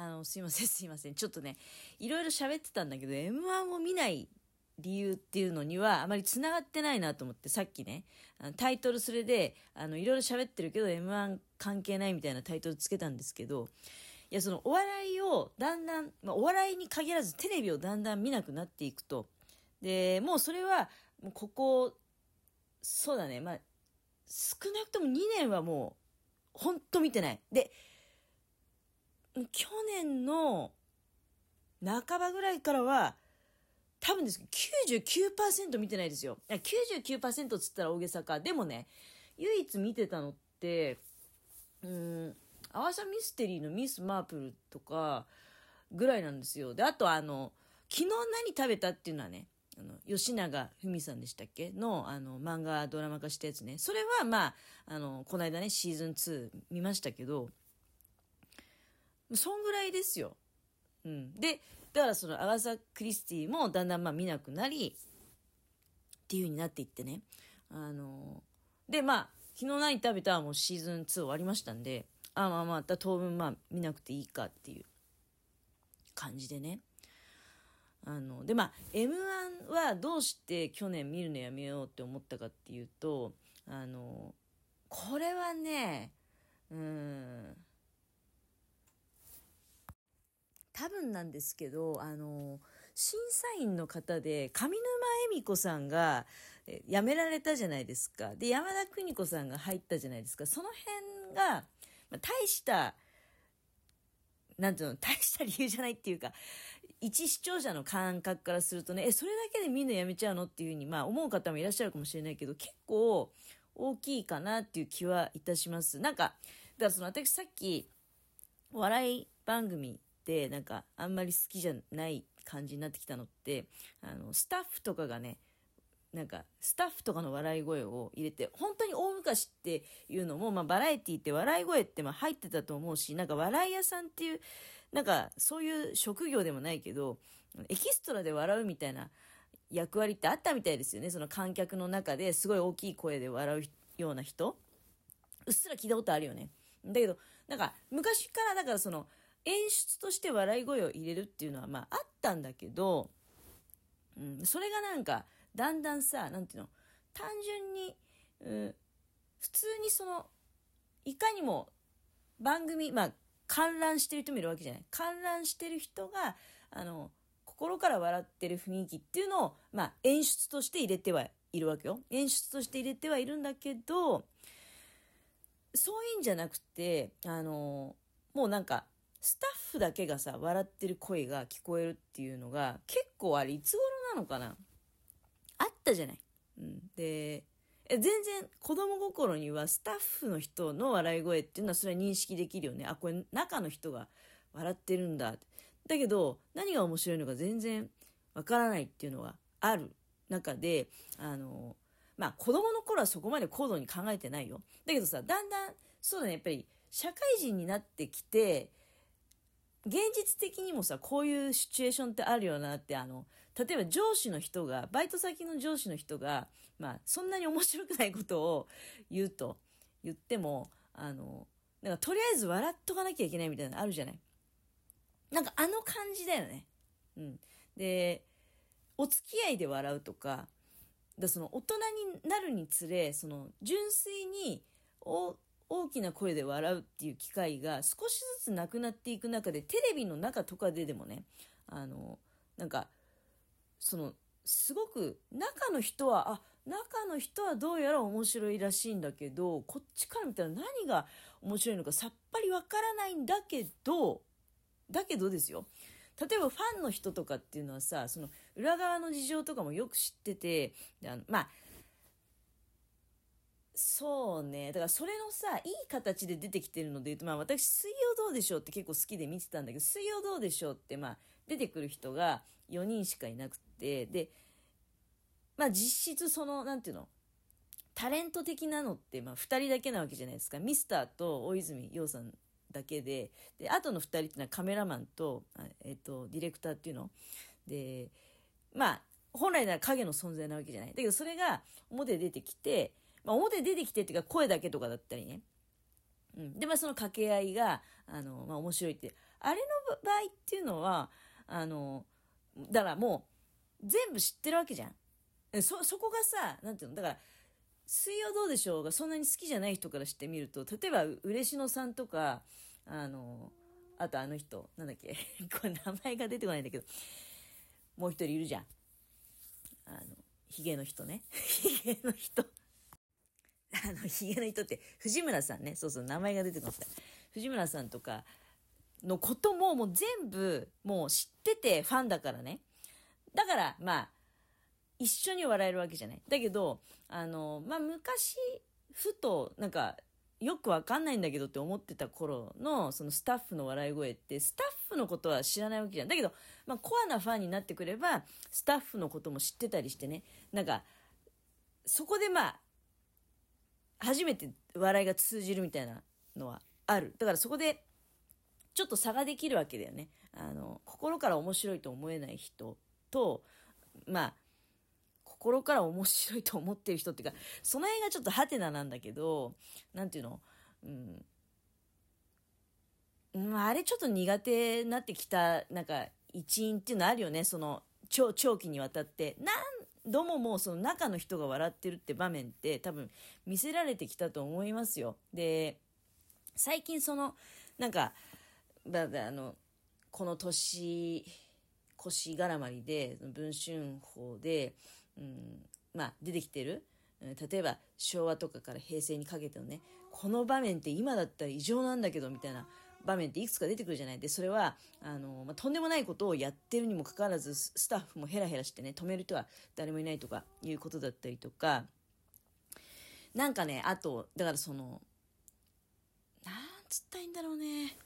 あの、すいません、すいません。ちょっとね、いろいろ喋ってたんだけど、M1 を見ない理由っていうのにはあまり繋がってないなと思って、さっきね、タイトルそれで、あの、いろいろ喋ってるけど M1 関係ないみたいなタイトルつけたんですけど、いや、そのお笑いをだんだん、まあ、お笑いに限らずテレビをだんだん見なくなっていくと。で、もうそれは、もうここ、そうだね、まあ、少なくとも2年はもう、ほんと見てない。で、去年の半ばぐらいからは、多分ですけど、99%見てないですよ。99%っつったら大げさか。でもね、唯一見てたのって、うん、アワサミステリーのミス・マープルとか、ぐらいなんですよ。で、あとあの、昨日何食べたっていうのはね、あの、吉永文さんでしたっけ？の、あの、漫画ドラマ化したやつね。それはまあ、あの、この間ね、シーズン2見ましたけど、そんぐらいですよ。うん。で、だからそのアガサ・クリスティもだんだんまあ見なくなり、っていう風になっていってね。あの、で、まあ、昨日何食べたはもうシーズン2終わりましたんで、あまあまあ、当分まあ見なくていいかっていう感じでね。あの、でまあ、M1 はどうして去年見るのやめようって思ったかっていうと、あの、これはね、うん、多分なんですけど、あの、審査員の方で上沼恵美子さんが辞められたじゃないですか。で、山田邦子さんが入ったじゃないですか。その辺が、まあ、大した、なんていうの、大した理由じゃないっていうか、一視聴者の感覚からするとね、え、それだけでみんな辞めちゃうのっていうふうに、まあ思う方もいらっしゃるかもしれないけど、結構大きいかなっていう気はいたします。なんか、だからその私さっき、笑い番組ってなんかあんまり好きじゃない感じになってきたのってあのスタッフとかがねなんかスタッフとかの笑い声を入れて本当に大昔っていうのも、まあ、バラエティって笑い声ってま入ってたと思うしなんか笑い屋さんっていうなんかそういう職業でもないけどエキストラで笑うみたいな役割ってあったみたいですよね。その観客の中ですごい大きい声で笑うような人。うっすら聞いたことあるよね。だけどなんか昔からだからその演出として笑い声を入れるっていうのはまああったんだけど、うん、それがなんかだんだんさなんていうの単純に、うん、普通にそのいかにも番組まあ観覧してる人もいるわけじゃない。観覧してる人があの心から笑ってる雰囲気っていうのを、まあ、演出として入れてはいるわけよ。演出として入れてはいるんだけどそういうんじゃなくてあのもうなんかスタッフだけがさ、笑ってる声が聞こえるっていうのが、結構あれ、いつ頃なのかな？あったじゃない。うん。で、え全然子供心にはスタッフの人の笑い声っていうのはそれは認識できるよね。あ、これ中の人が笑ってるんだ。だけど、何が面白いのか全然わからないっていうのがある中で、あの、まあ子供の頃はそこまで高度に考えてないよ。だけどさ、だんだん、そうだね、やっぱり社会人になってきて、現実的にもさ、こういうシチュエーションってあるよなって、あの、例えば上司の人が、バイト先の上司の人が、まあ、そんなに面白くないことを言うと言っても、あの、なんかとりあえず笑っとかなきゃいけないみたいなのあるじゃない？なんかあの感じだよね。うん。で、お付き合いで笑うとか、だその大人になるにつれ、その純粋にお大きな声で笑うっていう機会が少しずつなくなっていく中で、テレビの中とかででもね、あの、なんか、その、すごく中の人は、あ、中の人はどうやら面白いらしいんだけど、こっちから見たら何が面白いのかさっぱりわからないんだけど、だけどですよ。例えばファンの人とかっていうのはさ、その裏側の事情とかもよく知ってて、あのまあ、そうね。だからそれのさ、いい形で出てきてるので言うと、まあ私、水曜どうでしょうって結構好きで見てたんだけど、水曜どうでしょうって、まあ出てくる人が4人しかいなくて、で、まあ実質その、なんていうの、タレント的なのって、まあ2人だけなわけじゃないですか。ミスターと大泉洋さんだけで、で、あとの2人っていうのはカメラマンと、えっと、ディレクターっていうの。で、まあ、本来なら影の存在なわけじゃない。だけどそれが表出てきて、まあ、表出てきてっていうか声だけとかだったりね。うん。で、まあ、その掛け合いが、あの、まあ、面白いって。あれの場合っていうのは、あの、だからもう、全部知ってるわけじゃん。そ、そこがさ、なんていうの？だから、水曜どうでしょうがそんなに好きじゃない人からしてみると、例えば、嬉野さんとか、あの、あとあの人、なんだっけ？これ名前が出てこないんだけど、もう一人いるじゃん。あの、ヒゲの人ね。ヒゲの人。あの、ヒゲの人って、藤村さんね。そうそう、名前が出てこなかった。藤村さんとかのことももう全部もう知っててファンだからね。だから、まあ、一緒に笑えるわけじゃない。だけど、あの、まあ、昔、ふと、なんか、よくわかんないんだけどって思ってた頃の、そのスタッフの笑い声って、スタッフのことは知らないわけじゃん。だけど、まあ、コアなファンになってくれば、スタッフのことも知ってたりしてね。なんか、そこでまあ、初めて笑いが通じるみたいなのはある。だからそこで、ちょっと差ができるわけだよね。あの、心から面白いと思えない人と、まあ、心から面白いと思ってる人っていうか、その辺がちょっとハテナなんだけど、なんていうの、うん。まあ、れちょっと苦手になってきた、なんか、一因っていうのあるよね。その、長、長期にわたって。何度ももうその中の人が笑ってるって場面って多分見せられてきたと思いますよ。で、最近その、なんか、だ、だ、あの、この年、腰絡まりで、文春法で、うん、まあ、出てきてる。例えば、昭和とかから平成にかけてのね、この場面って今だったら異常なんだけど、みたいな場面っていくつか出てくるじゃない。で、それは、あの、まあ、とんでもないことをやってるにもかかわらず、スタッフもヘラヘラしてね、止める人は誰もいないとか、いうことだったりとか、なんかね、あと、だからその、なんつったらいいんだろうね。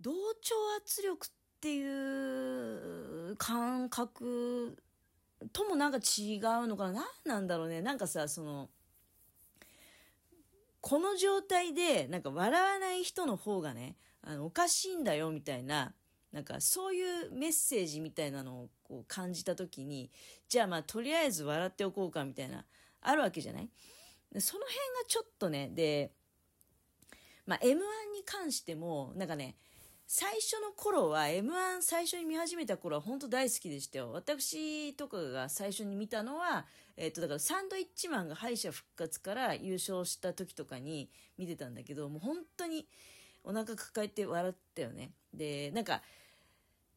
同調圧力っていう感覚ともなんか違うのかな何なんだろうね。なんかさ、その、この状態で、なんか笑わない人の方がね、あの、おかしいんだよ、みたいな、なんかそういうメッセージみたいなのをこう感じた時に、じゃあまあとりあえず笑っておこうか、みたいな、あるわけじゃない？その辺がちょっとね、で、まあ M1 に関しても、なんかね、最初の頃は M1 最初に見始めた頃は本当大好きでしたよ。私とかが最初に見たのは、えっ、と、だからサンドイッチマンが敗者復活から優勝した時とかに見てたんだけど、もう本当にお腹抱えて笑ったよね。で、なんか、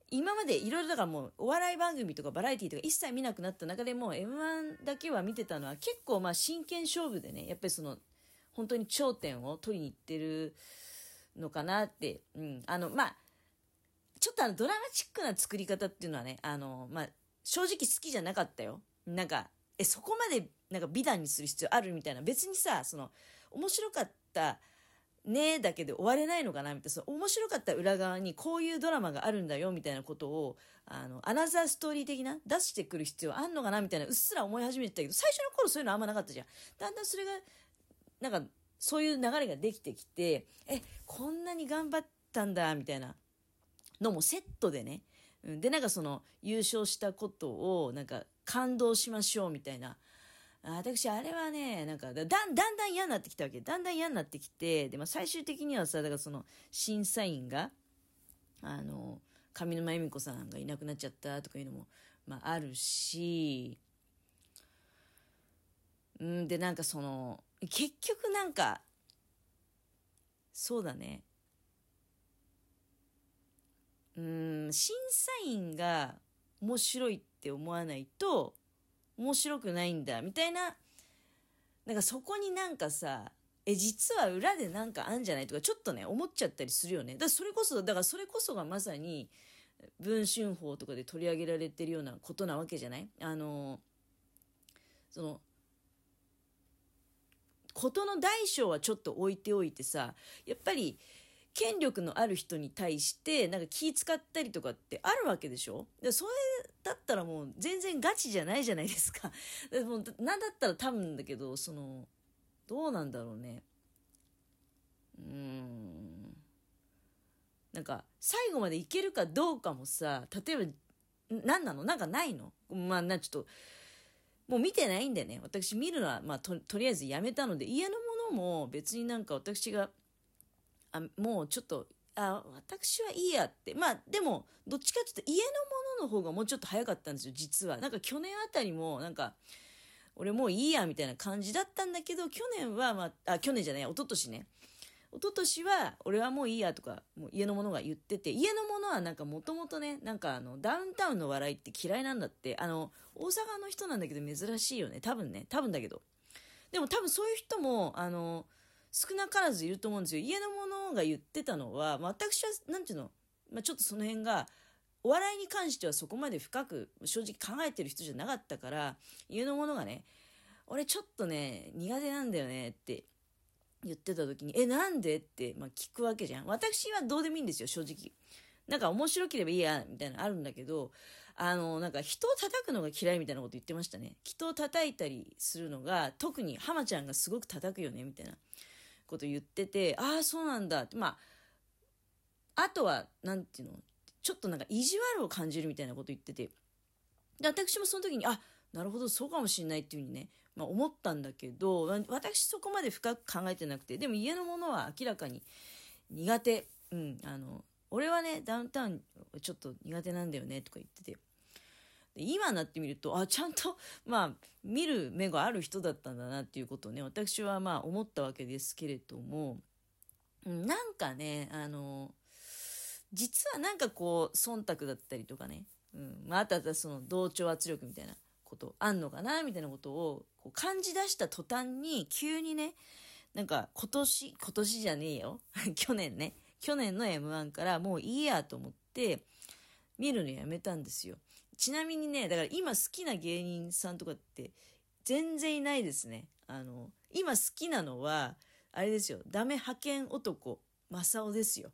今までいろいろだからもうお笑い番組とかバラエティとか一切見なくなった中でも M1 だけは見てたのは結構まあ真剣勝負でね、やっぱりその本当に頂点を取りに行ってるのかなって、うん、あの、まあ、ちょっとあのドラマチックな作り方っていうのはね、あの、まあ、正直好きじゃなかったよ。なんか、え、そこまでなんか美談にする必要あるみたいな。別にさ、その、面白かったねだけで終われないのかなみたいな。その面白かった裏側にこういうドラマがあるんだよみたいなことを、あの、アナザーストーリー的な出してくる必要あんのかなみたいな、うっすら思い始めてたけど、最初の頃そういうのあんまなかったじゃん。だんだんそれが、なんか、そういう流れができてきて、え、こんなに頑張ったんだ、みたいなのもセットでね。で、なんかその、優勝したことを、なんか、感動しましょう、みたいな。私、あれはね、なんかだ、だんだん嫌になってきたわけ。だんだん嫌になってきて、で、まあ、最終的にはさ、だからその、審査員が、あの、上沼恵美子さんがいなくなっちゃったとかいうのも、まあ、あるし、うんで、なんかその、結局なんか、そうだね。うん、審査員が面白いって思わないと面白くないんだ、みたいな、なんかそこになんかさ、え、実は裏でなんかあんじゃないとか、ちょっとね、思っちゃったりするよね。だからそれこそ、だからそれこそがまさに、文春法とかで取り上げられてるようなことなわけじゃない？あの、その、事の大小はちょっと置いておいてさ、やっぱり、権力のある人に対して、なんか気使ったりとかってあるわけでしょ？でそれだったらもう全然ガチじゃないじゃないですか。でもなんだったら多分だけど、その、どうなんだろうね。うーん。なんか、最後までいけるかどうかもさ、例えば、何なの？なんかないの？まあ、な、ちょっと、もう見てないんでね、私見るのは、まあと、とりあえずやめたので、家のものも別になんか私があもうちょっとあ私はいいやって。まあでもどっちかっていうと家のものの方がもうちょっと早かったんですよ実は。なんか去年あたりもなんか俺もういいやみたいな感じだったんだけど去年は、まあ、あ去年じゃない一昨年ね。一昨年は俺はもういいやとかもう家のものが言ってて家のものはなんかもともとねなんかあのダウンタウンの笑いって嫌いなんだって。あの大阪の人なんだけど珍しいよね。多分ね。多分だけど。でも多分そういう人もあの少なからずいると思うんですよ。家のものが言ってたのは、私は何ていうの、まあ、ちょっとその辺がお笑いに関してはそこまで深く正直考えてる人じゃなかったから家のものがね俺ちょっとね苦手なんだよねって言ってた時に、え、なんで？って、まあ、聞くわけじゃん。私はどうでもいいんですよ、正直。なんか面白ければいいや、みたいなのあるんだけど、あの、なんか人を叩くのが嫌いみたいなこと言ってましたね。人を叩いたりするのが、特に浜ちゃんがすごく叩くよね、みたいなこと言ってて、ああ、そうなんだって、まあ、あとは、なんていうの、ちょっとなんか意地悪を感じるみたいなこと言ってて、で、私もその時に、あ、なるほど、そうかもしんないっていうふうにね、まあ、思ったんだけど私そこまで深く考えてなくてでも家のものは明らかに苦手、うん、あの俺はねダウンタウンちょっと苦手なんだよねとか言ってて。今になってみるとあちゃんとまあ見る目がある人だったんだなっていうことをね私はまあ思ったわけですけれども、うん、なんかねあの実はなんかこう忖度だったりとかね、うんまあ、あとはその同調圧力みたいなことあんのかなみたいなことをこう感じ出した途端に急にねなんか今年今年じゃねえよ。去年ね。去年の m 1からもういいやと思って見るのやめたんですよ。ちなみにねだから今好きな芸人さんとかって全然いないですね。あの今好きなのはあれですよ。ダメ派遣男正雄ですよ。